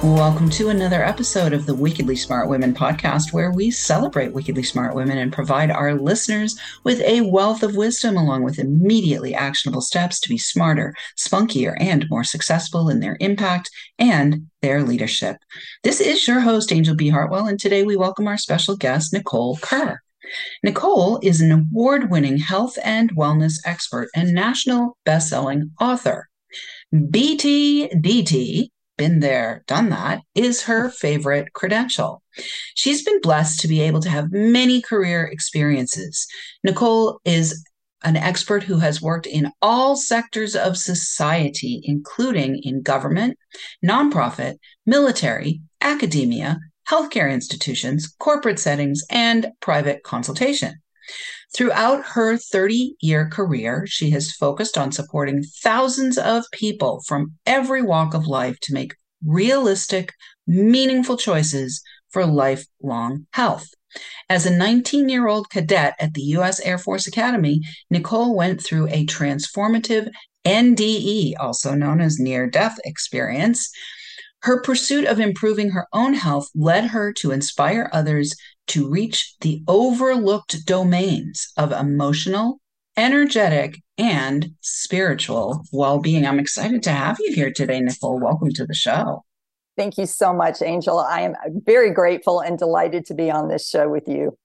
Welcome to another episode of the Wickedly Smart Women podcast, where we celebrate wickedly smart women and provide our listeners with a wealth of wisdom along with immediately actionable steps to be smarter, spunkier, and more successful in their impact and their leadership. This is your host, Anjel B. Hartwell, and today we welcome our special guest, Nicole Kerr. Nicole is an award winning health and wellness expert and national best selling author. BTDT been there, done that, is her favorite credential. She's been blessed to be able to have many career experiences. Nicole is an expert who has worked in all sectors of society, including in government, nonprofit, military, academia, healthcare institutions, corporate settings, and private consultation. Throughout her 30 year career, she has focused on supporting thousands of people from every walk of life to make realistic, meaningful choices for lifelong health. As a 19 year old cadet at the U.S. Air Force Academy, Nicole went through a transformative NDE, also known as near death experience. Her pursuit of improving her own health led her to inspire others to reach the overlooked domains of emotional, energetic, and spiritual well being. I'm excited to have you here today, Nicole. Welcome to the show. Thank you so much, Anjel. I am very grateful and delighted to be on this show with you.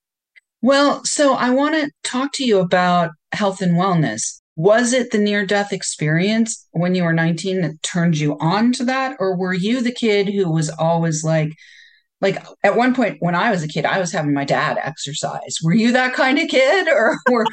Well, so I want to talk to you about health and wellness. Was it the near death experience when you were 19 that turned you on to that? Or were you the kid who was always like, like at one point when I was a kid, I was having my dad exercise. Were you that kind of kid, or or,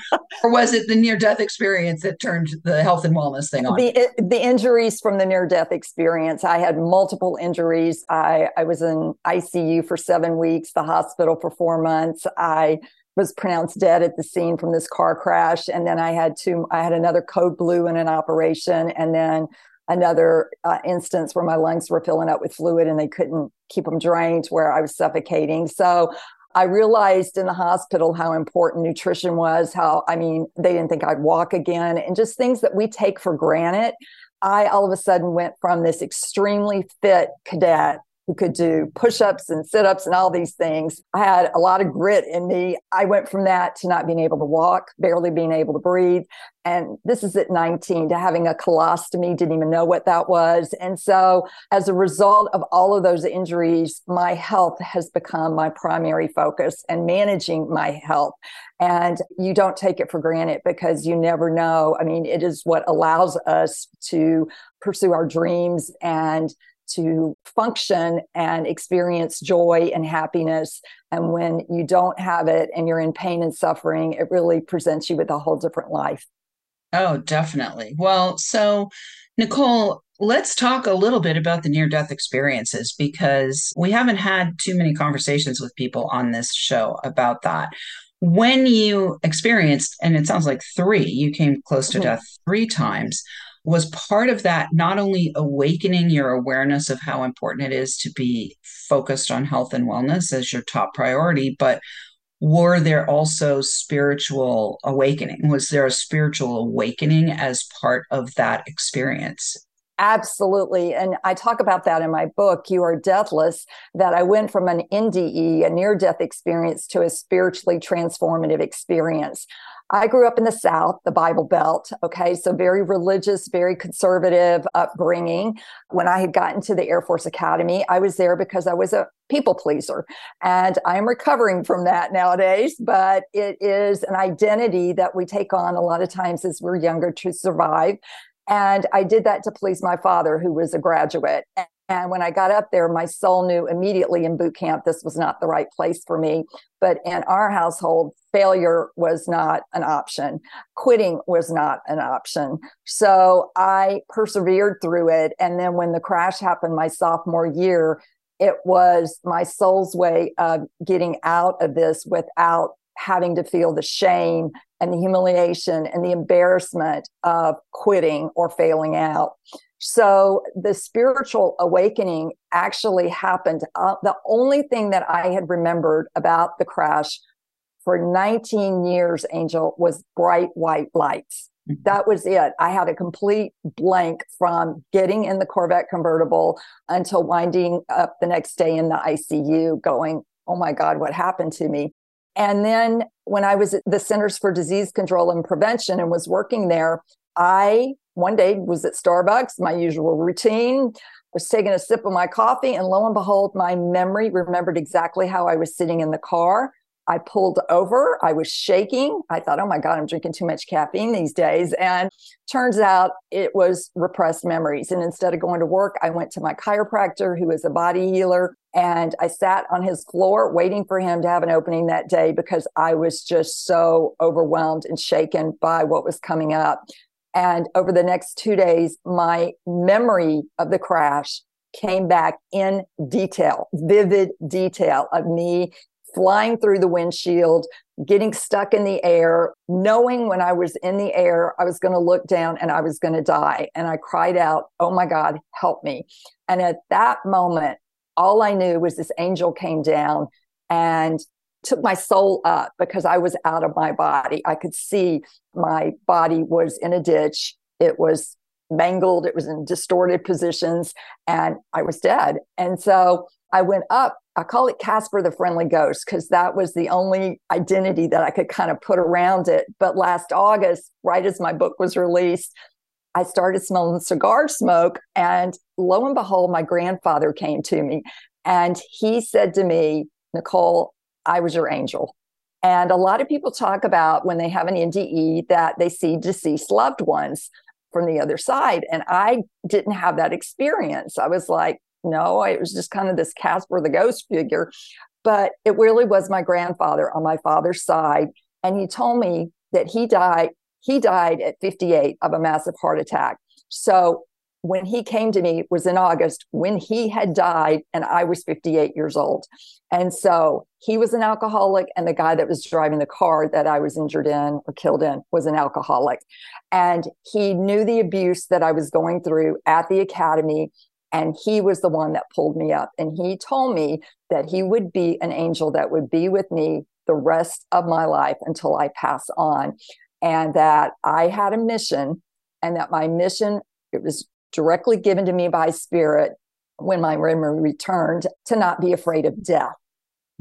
or was it the near death experience that turned the health and wellness thing on? The eh, the injuries from the near death experience. I had multiple injuries. I I was in ICU for seven weeks, the hospital for four months. I was pronounced dead at the scene from this car crash, and then I had two. I had another code blue in an operation, and then another uh, instance where my lungs were filling up with fluid and they couldn't keep them drained where I was suffocating. So I realized in the hospital how important nutrition was, how, I mean, they didn't think I'd walk again, and just things that we take for granted. I all of a sudden went from this extremely fit cadet who could do push-ups and sit-ups and all these things. I had a lot of grit in me. I went from that to not being able to walk, barely being able to breathe. And this is at 19 to having a colostomy, didn't even know what that was. And so as a result of all of those injuries, my health has become my primary focus and managing my health. And you don't take it for granted because you never know. I mean, it is what allows us to pursue our dreams and to function and experience joy and happiness. And when you don't have it and you're in pain and suffering, it really presents you with a whole different life. Oh, definitely. Well, so Nicole, let's talk a little bit about the near death experiences because we haven't had too many conversations with people on this show about that. When you experienced, and it sounds like three, you came close to mm-hmm. death three times was part of that not only awakening your awareness of how important it is to be focused on health and wellness as your top priority, but were there also spiritual awakening? Was there a spiritual awakening as part of that experience? Absolutely. And I talk about that in my book, You Are Deathless, that I went from an NDE, a near death experience, to a spiritually transformative experience. I grew up in the South, the Bible Belt. Okay. So very religious, very conservative upbringing. When I had gotten to the Air Force Academy, I was there because I was a people pleaser. And I'm recovering from that nowadays, but it is an identity that we take on a lot of times as we're younger to survive. And I did that to please my father, who was a graduate. And when I got up there, my soul knew immediately in boot camp this was not the right place for me. But in our household, failure was not an option. Quitting was not an option. So I persevered through it. And then when the crash happened my sophomore year, it was my soul's way of getting out of this without having to feel the shame and the humiliation and the embarrassment of quitting or failing out. So the spiritual awakening actually happened. Uh, the only thing that I had remembered about the crash for 19 years, Anjel, was bright white lights. Mm-hmm. That was it. I had a complete blank from getting in the Corvette convertible until winding up the next day in the ICU, going, Oh my God, what happened to me? And then when I was at the Centers for Disease Control and Prevention and was working there, I one day was at Starbucks, my usual routine, was taking a sip of my coffee, and lo and behold, my memory remembered exactly how I was sitting in the car. I pulled over. I was shaking. I thought, oh my God, I'm drinking too much caffeine these days. And turns out it was repressed memories. And instead of going to work, I went to my chiropractor, who is a body healer. And I sat on his floor waiting for him to have an opening that day because I was just so overwhelmed and shaken by what was coming up. And over the next two days, my memory of the crash came back in detail, vivid detail of me flying through the windshield, getting stuck in the air, knowing when I was in the air, I was going to look down and I was going to die. And I cried out, Oh my God, help me. And at that moment, all I knew was this angel came down and took my soul up because I was out of my body. I could see my body was in a ditch. It was mangled. It was in distorted positions and I was dead. And so I went up. I call it Casper the Friendly Ghost because that was the only identity that I could kind of put around it. But last August, right as my book was released, I started smelling cigar smoke. And lo and behold, my grandfather came to me and he said to me, Nicole, I was your angel. And a lot of people talk about when they have an NDE that they see deceased loved ones from the other side. And I didn't have that experience. I was like, no, it was just kind of this Casper the ghost figure. But it really was my grandfather on my father's side. And he told me that he died, he died at 58 of a massive heart attack. So when he came to me was in August when he had died and I was 58 years old. And so he was an alcoholic and the guy that was driving the car that I was injured in or killed in was an alcoholic. And he knew the abuse that I was going through at the academy and he was the one that pulled me up and he told me that he would be an angel that would be with me the rest of my life until I pass on and that I had a mission and that my mission it was directly given to me by spirit when my memory returned to not be afraid of death.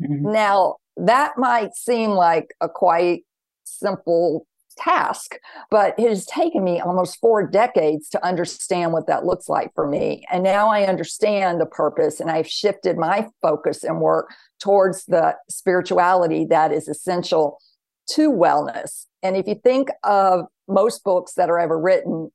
Mm-hmm. Now, that might seem like a quite simple task, but it has taken me almost four decades to understand what that looks like for me. And now I understand the purpose and I've shifted my focus and work towards the spirituality that is essential to wellness. And if you think of most books that are ever written,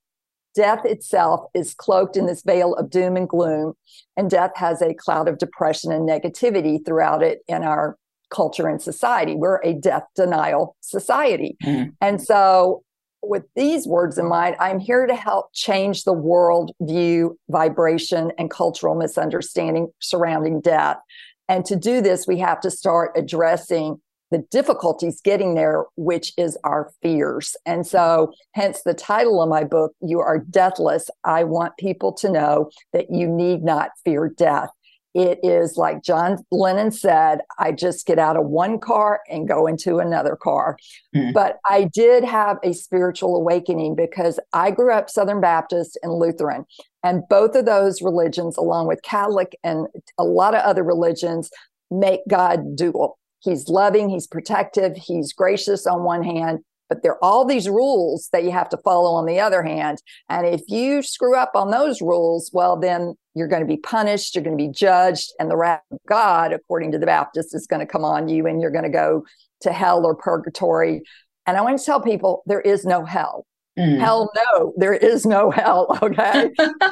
death itself is cloaked in this veil of doom and gloom, and death has a cloud of depression and negativity throughout it in our culture and society. We're a death denial society. Mm-hmm. And so, with these words in mind, I'm here to help change the world view, vibration, and cultural misunderstanding surrounding death. And to do this, we have to start addressing the difficulties getting there, which is our fears. And so, hence the title of my book, You Are Deathless. I want people to know that you need not fear death. It is like John Lennon said, I just get out of one car and go into another car. Mm. But I did have a spiritual awakening because I grew up Southern Baptist and Lutheran. And both of those religions, along with Catholic and a lot of other religions, make God dual. He's loving, he's protective, he's gracious on one hand, but there are all these rules that you have to follow on the other hand. And if you screw up on those rules, well, then you're going to be punished, you're going to be judged, and the wrath of God, according to the Baptist, is going to come on you and you're going to go to hell or purgatory. And I want to tell people there is no hell. Mm. Hell no, there is no hell. Okay.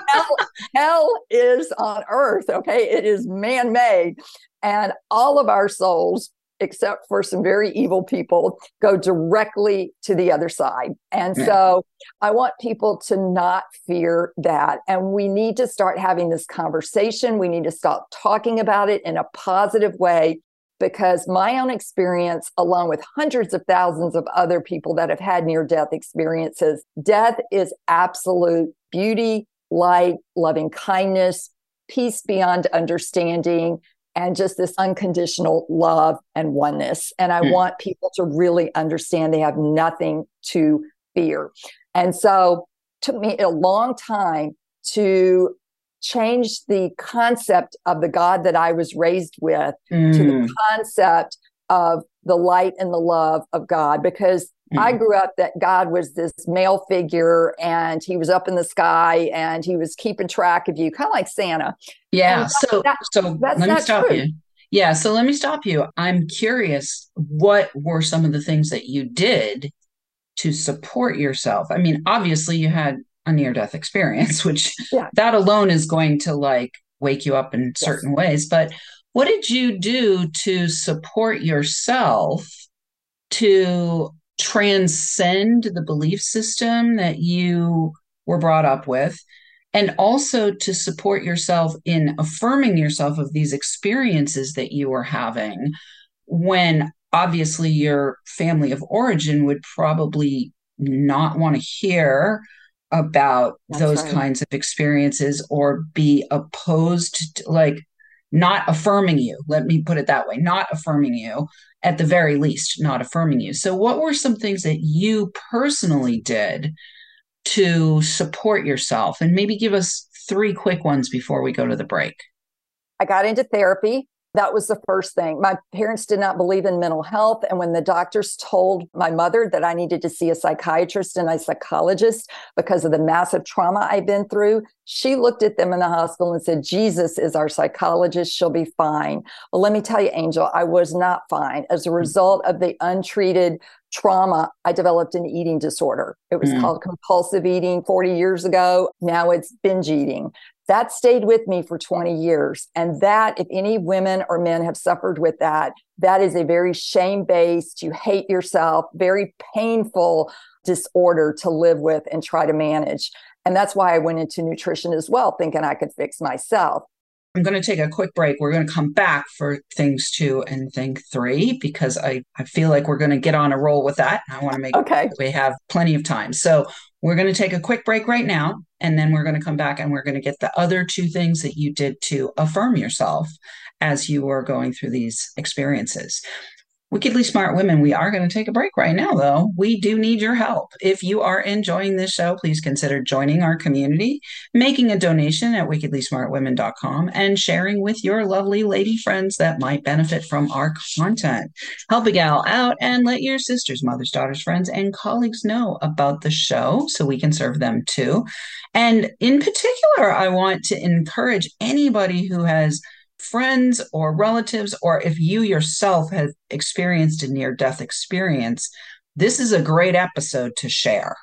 hell, hell is on earth. Okay. It is man made. And all of our souls except for some very evil people, go directly to the other side. And so I want people to not fear that. And we need to start having this conversation. We need to start talking about it in a positive way because my own experience, along with hundreds of thousands of other people that have had near death experiences, death is absolute beauty, light, loving kindness, peace beyond understanding, and just this unconditional love and oneness. And I mm. want people to really understand they have nothing to fear. And so took me a long time to change the concept of the God that I was raised with mm. to the mm. concept of the light and the love of God because mm. I grew up that God was this male figure and he was up in the sky and he was keeping track of you, kind of like Santa. Yeah. so, that, so let me stop true. you. Yeah. So let me stop you. I'm curious, what were some of the things that you did to support yourself? I mean, obviously you had a near death experience, which yeah. that alone is going to like wake you up in yes. certain ways. But what did you do to support yourself to transcend the belief system that you were brought up with? And also to support yourself in affirming yourself of these experiences that you were having when obviously your family of origin would probably not want to hear about That's those right. kinds of experiences or be opposed to, like not affirming you let me put it that way not affirming you at the very least not affirming you. So what were some things that you personally did to support yourself? And maybe give us three quick ones before we go to the break. I got into therapy that was the first thing. My parents did not believe in mental health. And when the doctors told my mother that I needed to see a psychiatrist and a psychologist because of the massive trauma I've been through, she looked at them in the hospital and said, Jesus is our psychologist. She'll be fine. Well, let me tell you, Anjel, I was not fine. As a hmm. result of the untreated trauma, I developed an eating disorder. It was mm. called compulsive eating 40 years ago. Now it's binge eating. That stayed with me for 20 years. And that, if any women or men have suffered with that, that is a very shame based, you hate yourself, very painful disorder to live with and try to manage. And that's why I went into nutrition as well, thinking I could fix myself. I'm going to take a quick break. We're going to come back for things two and thing three because I, I feel like we're going to get on a roll with that. I want to make okay. we have plenty of time. So we're going to take a quick break right now, and then we're going to come back and we're going to get the other two things that you did to affirm yourself as you were going through these experiences. Wickedly Smart Women, we are going to take a break right now, though. We do need your help. If you are enjoying this show, please consider joining our community, making a donation at wickedlysmartwomen.com, and sharing with your lovely lady friends that might benefit from our content. Help a gal out and let your sisters, mothers, daughters, friends, and colleagues know about the show so we can serve them too. And in particular, I want to encourage anybody who has friends or relatives, or if you yourself have experienced a near death experience, this is a great episode to share.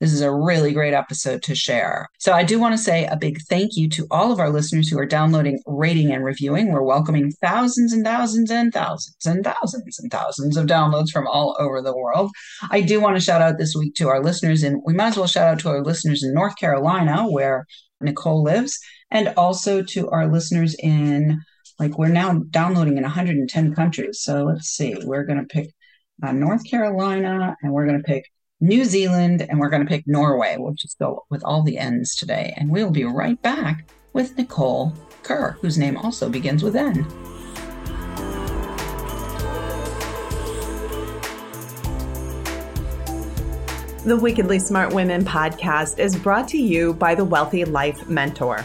This is a really great episode to share. So, I do want to say a big thank you to all of our listeners who are downloading, rating, and reviewing. We're welcoming thousands and thousands and thousands and thousands and thousands of downloads from all over the world. I do want to shout out this week to our listeners, and we might as well shout out to our listeners in North Carolina, where Nicole lives, and also to our listeners in like we're now downloading in 110 countries. So let's see, we're going to pick uh, North Carolina and we're going to pick New Zealand and we're going to pick Norway. We'll just go with all the N's today. And we'll be right back with Nicole Kerr, whose name also begins with N. The Wickedly Smart Women podcast is brought to you by the Wealthy Life Mentor.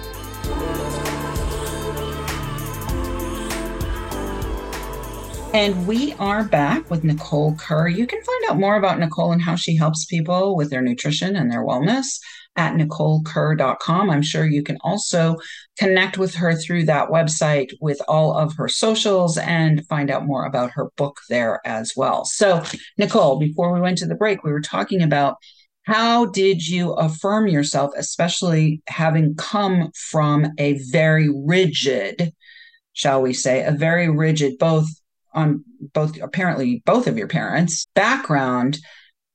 And we are back with Nicole Kerr. You can find out more about Nicole and how she helps people with their nutrition and their wellness at nicolekerr.com. I'm sure you can also connect with her through that website with all of her socials and find out more about her book there as well. So, Nicole, before we went to the break, we were talking about how did you affirm yourself, especially having come from a very rigid, shall we say, a very rigid, both on both apparently both of your parents background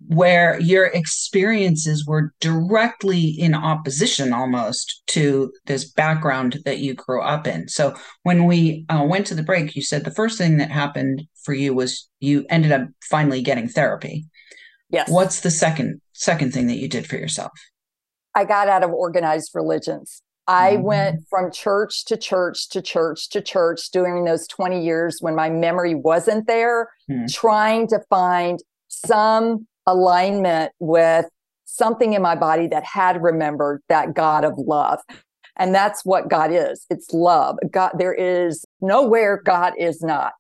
where your experiences were directly in opposition almost to this background that you grew up in. So when we uh, went to the break, you said the first thing that happened for you was you ended up finally getting therapy. Yes. What's the second second thing that you did for yourself? I got out of organized religions. I mm-hmm. went from church to church to church to church during those 20 years when my memory wasn't there, mm-hmm. trying to find some alignment with something in my body that had remembered that God of love. And that's what God is. It's love. God, there is nowhere God is not.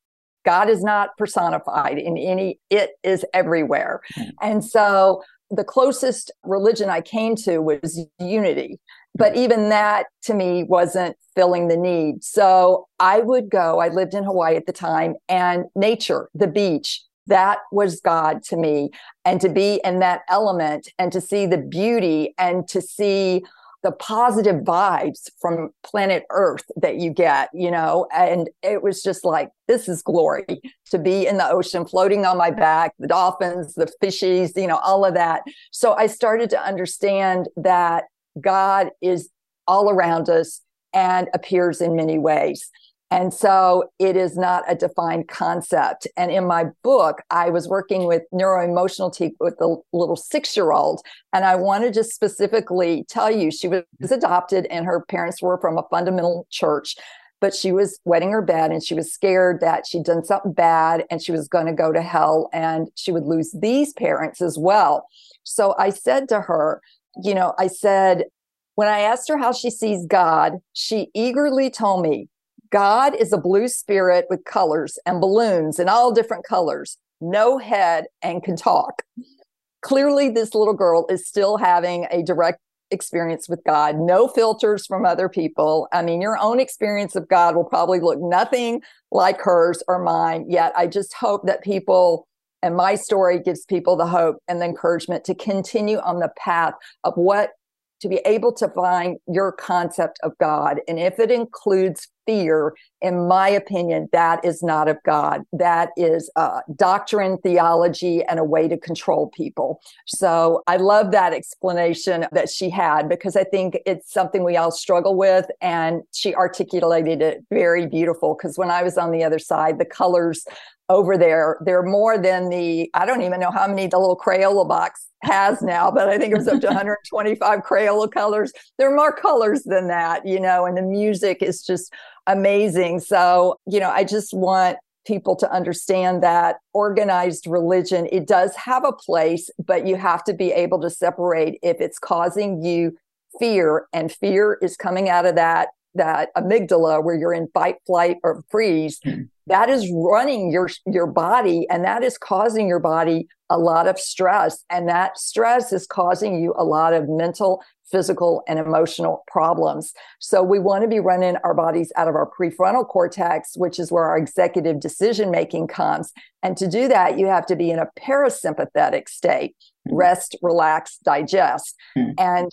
God is not personified in any, it is everywhere. Mm-hmm. And so the closest religion I came to was unity but even that to me wasn't filling the need. So I would go, I lived in Hawaii at the time, and nature, the beach, that was God to me. And to be in that element and to see the beauty and to see the positive vibes from planet Earth that you get, you know, and it was just like, this is glory to be in the ocean, floating on my back, the dolphins, the fishies, you know, all of that. So I started to understand that God is all around us and appears in many ways. And so it is not a defined concept. And in my book, I was working with neuroemotional team with a little six year old. And I wanted to specifically tell you she was mm-hmm. adopted and her parents were from a fundamental church. But she was wetting her bed and she was scared that she'd done something bad and she was going to go to hell and she would lose these parents as well. So I said to her, you know, I said, when I asked her how she sees God, she eagerly told me, God is a blue spirit with colors and balloons in all different colors, no head, and can talk. Clearly, this little girl is still having a direct experience with God, no filters from other people. I mean, your own experience of God will probably look nothing like hers or mine. Yet, I just hope that people and my story gives people the hope and the encouragement to continue on the path of what to be able to find your concept of God. And if it includes fear, in my opinion, that is not of God. That is uh, doctrine, theology, and a way to control people. So I love that explanation that she had because I think it's something we all struggle with. And she articulated it very beautiful because when I was on the other side, the colors over there, they're more than the, I don't even know how many the little Crayola box has now, but I think it was up to 125 Crayola colors. There are more colors than that, you know, and the music is just amazing. So, you know, I just want people to understand that organized religion, it does have a place, but you have to be able to separate if it's causing you fear and fear is coming out of that that amygdala where you're in fight flight or freeze mm-hmm. that is running your your body and that is causing your body a lot of stress and that stress is causing you a lot of mental physical and emotional problems so we want to be running our bodies out of our prefrontal cortex which is where our executive decision making comes and to do that you have to be in a parasympathetic state mm-hmm. rest relax digest mm-hmm. and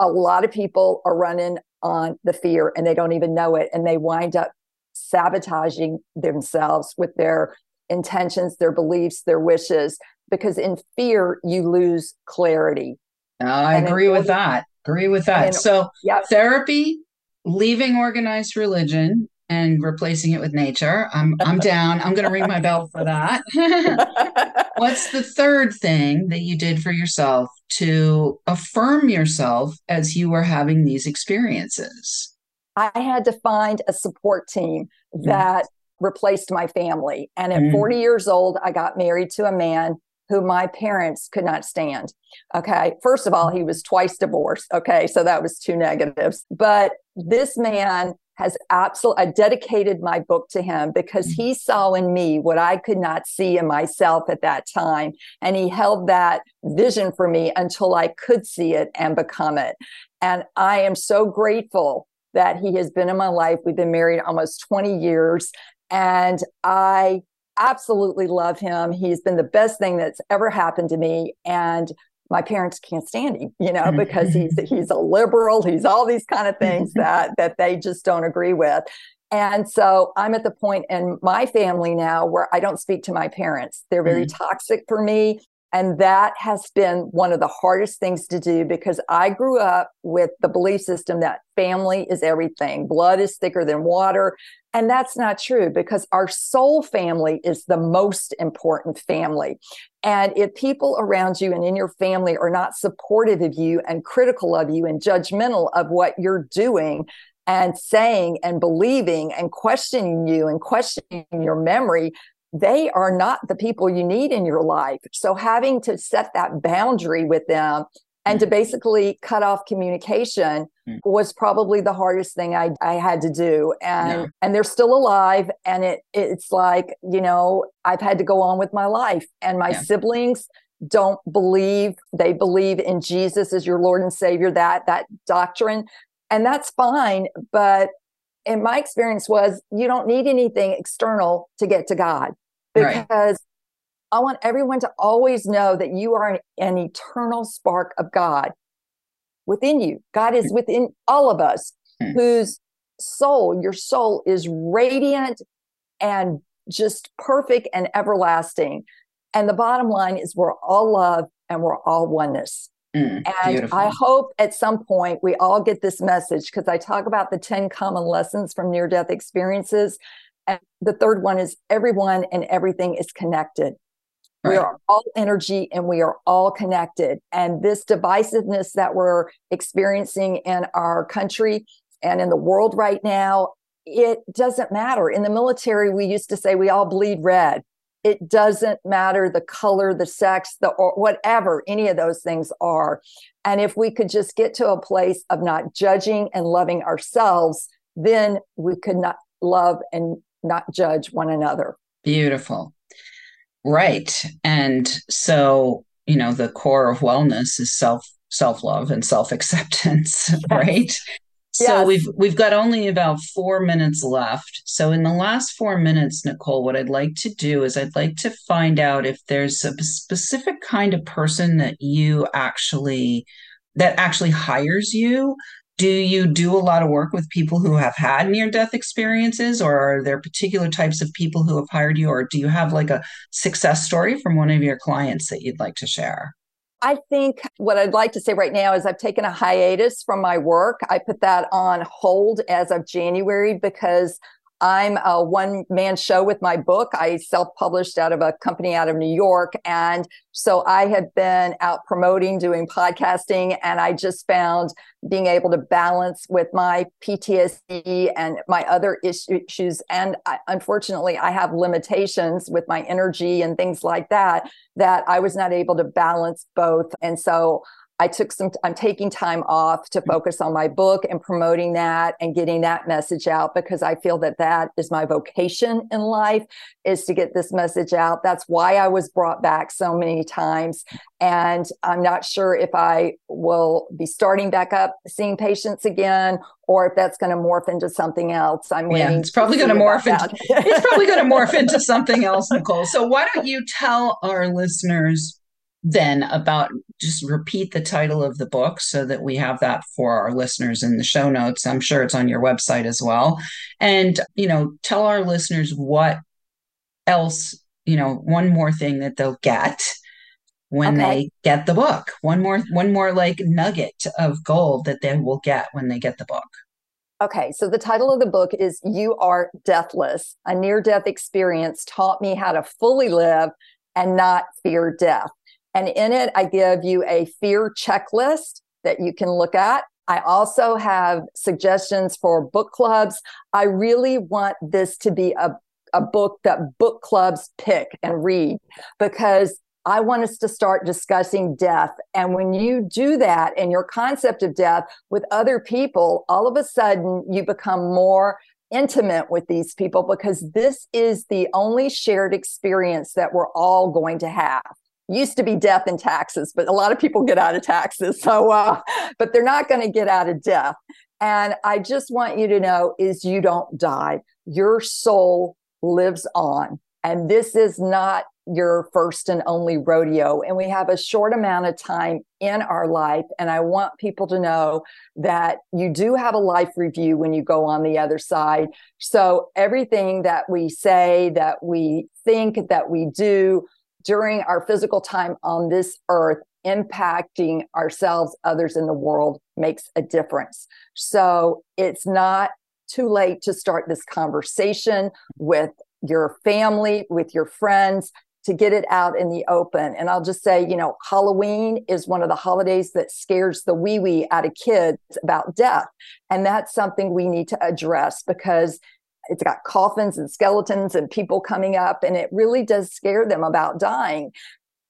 a lot of people are running on the fear and they don't even know it. And they wind up sabotaging themselves with their intentions, their beliefs, their wishes, because in fear, you lose clarity. I and agree with that. Agree with that. In, so, yep. therapy, leaving organized religion, and replacing it with nature. I'm I'm down. I'm going to ring my bell for that. What's the third thing that you did for yourself to affirm yourself as you were having these experiences? I had to find a support team mm. that mm replaced my family. And at mm. 40 years old, I got married to a man who my parents could not stand. Okay. First of all, he was twice divorced. Okay. So that was two negatives. But this man has absolutely, I dedicated my book to him because he saw in me what I could not see in myself at that time. And he held that vision for me until I could see it and become it. And I am so grateful that he has been in my life. We've been married almost 20 years. And I absolutely love him. He's been the best thing that's ever happened to me. And my parents can't stand him, you know, because he's he's a liberal, he's all these kind of things that that they just don't agree with. And so I'm at the point in my family now where I don't speak to my parents. They're very mm-hmm. toxic for me. And that has been one of the hardest things to do because I grew up with the belief system that family is everything. Blood is thicker than water. And that's not true because our soul family is the most important family. And if people around you and in your family are not supportive of you and critical of you and judgmental of what you're doing, and saying and believing and questioning you and questioning your memory, they are not the people you need in your life. So having to set that boundary with them and to mm. basically cut off communication mm. was probably the hardest thing I, I had to do. And yeah. and they're still alive. And it it's like, you know, I've had to go on with my life. And my yeah. siblings don't believe they believe in Jesus as your Lord and Savior, that that doctrine. And that's fine. But in my experience was you don't need anything external to get to God because right. I want everyone to always know that you are an, an eternal spark of God within you. God is hmm. within all of us, hmm. whose soul, your soul is radiant and just perfect and everlasting. And the bottom line is we're all love and we're all oneness. Mm, and beautiful. I hope at some point we all get this message because I talk about the 10 common lessons from near death experiences. And the third one is everyone and everything is connected. Right. We are all energy and we are all connected. And this divisiveness that we're experiencing in our country and in the world right now, it doesn't matter. In the military, we used to say we all bleed red. It doesn't matter the color, the sex, the or whatever any of those things are. And if we could just get to a place of not judging and loving ourselves, then we could not love and not judge one another. Beautiful. Right. And so, you know, the core of wellness is self self love and self acceptance, yes. right? So yes. we've we've got only about 4 minutes left. So in the last 4 minutes Nicole what I'd like to do is I'd like to find out if there's a specific kind of person that you actually that actually hires you do you do a lot of work with people who have had near death experiences or are there particular types of people who have hired you or do you have like a success story from one of your clients that you'd like to share I think what I'd like to say right now is I've taken a hiatus from my work. I put that on hold as of January because I'm a one man show with my book. I self published out of a company out of New York. And so I have been out promoting, doing podcasting, and I just found being able to balance with my PTSD and my other issues. And I, unfortunately, I have limitations with my energy and things like that, that I was not able to balance both. And so I took some, I'm taking time off to mm-hmm. focus on my book and promoting that and getting that message out because I feel that that is my vocation in life is to get this message out. That's why I was brought back so many times. And I'm not sure if I will be starting back up seeing patients again or if that's going to morph into something else. I'm yeah, it's probably going to morph into it's probably going to morph into something else, Nicole. So why don't you tell our listeners then about just repeat the title of the book so that we have that for our listeners in the show notes. I'm sure it's on your website as well. And, you know, tell our listeners what else, you know, one more thing that they'll get when okay. they get the book. One more one more like nugget of gold that they will get when they get the book. Okay, so the title of the book is You Are Deathless. A near death experience taught me how to fully live and not fear death. And in it, I give you a fear checklist that you can look at. I also have suggestions for book clubs. I really want this to be a, a book that book clubs pick and read because I want us to start discussing death. And when you do that and your concept of death with other people, all of a sudden you become more intimate with these people because this is the only shared experience that we're all going to have used to be death and taxes but a lot of people get out of taxes so uh, but they're not going to get out of death and i just want you to know is you don't die your soul lives on and this is not your first and only rodeo. And we have a short amount of time in our life. And I want people to know that you do have a life review when you go on the other side. So everything that we say, that we think, that we do during our physical time on this earth, impacting ourselves, others in the world makes a difference. So it's not too late to start this conversation with your family, with your friends, to get it out in the open. And I'll just say, you know, Halloween is one of the holidays that scares the wee wee out of kids about death. And that's something we need to address because it's got coffins and skeletons and people coming up and it really does scare them about dying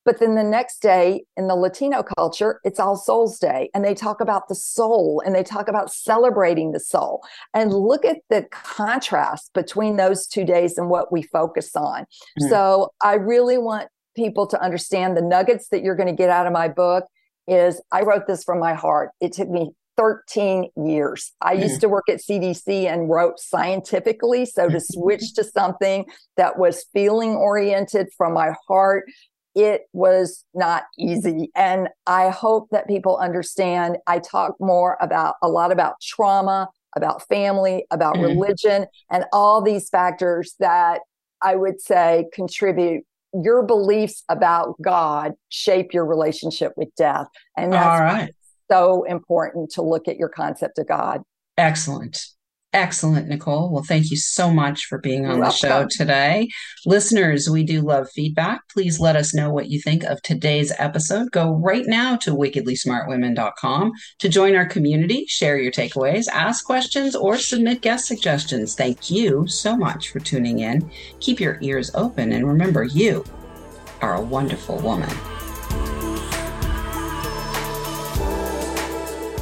but then the next day in the Latino culture, it's All Souls Day, and they talk about the soul and they talk about celebrating the soul. And look at the contrast between those two days and what we focus on. Mm-hmm. So I really want people to understand the nuggets that you're going to get out of my book is I wrote this from my heart. It took me 13 years. I mm-hmm. used to work at CDC and wrote scientifically. So to switch to something that was feeling oriented from my heart it was not easy. And I hope that people understand. I talk more about a lot about trauma, about family, about mm-hmm. religion, and all these factors that I would say contribute. Your beliefs about God shape your relationship with death. And that's so important to look at your concept of God. Excellent. Excellent, Nicole. Well, thank you so much for being on the show today. Listeners, we do love feedback. Please let us know what you think of today's episode. Go right now to wickedlysmartwomen.com to join our community, share your takeaways, ask questions, or submit guest suggestions. Thank you so much for tuning in. Keep your ears open and remember, you are a wonderful woman.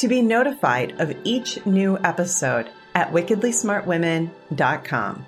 to be notified of each new episode at wickedlysmartwomen.com.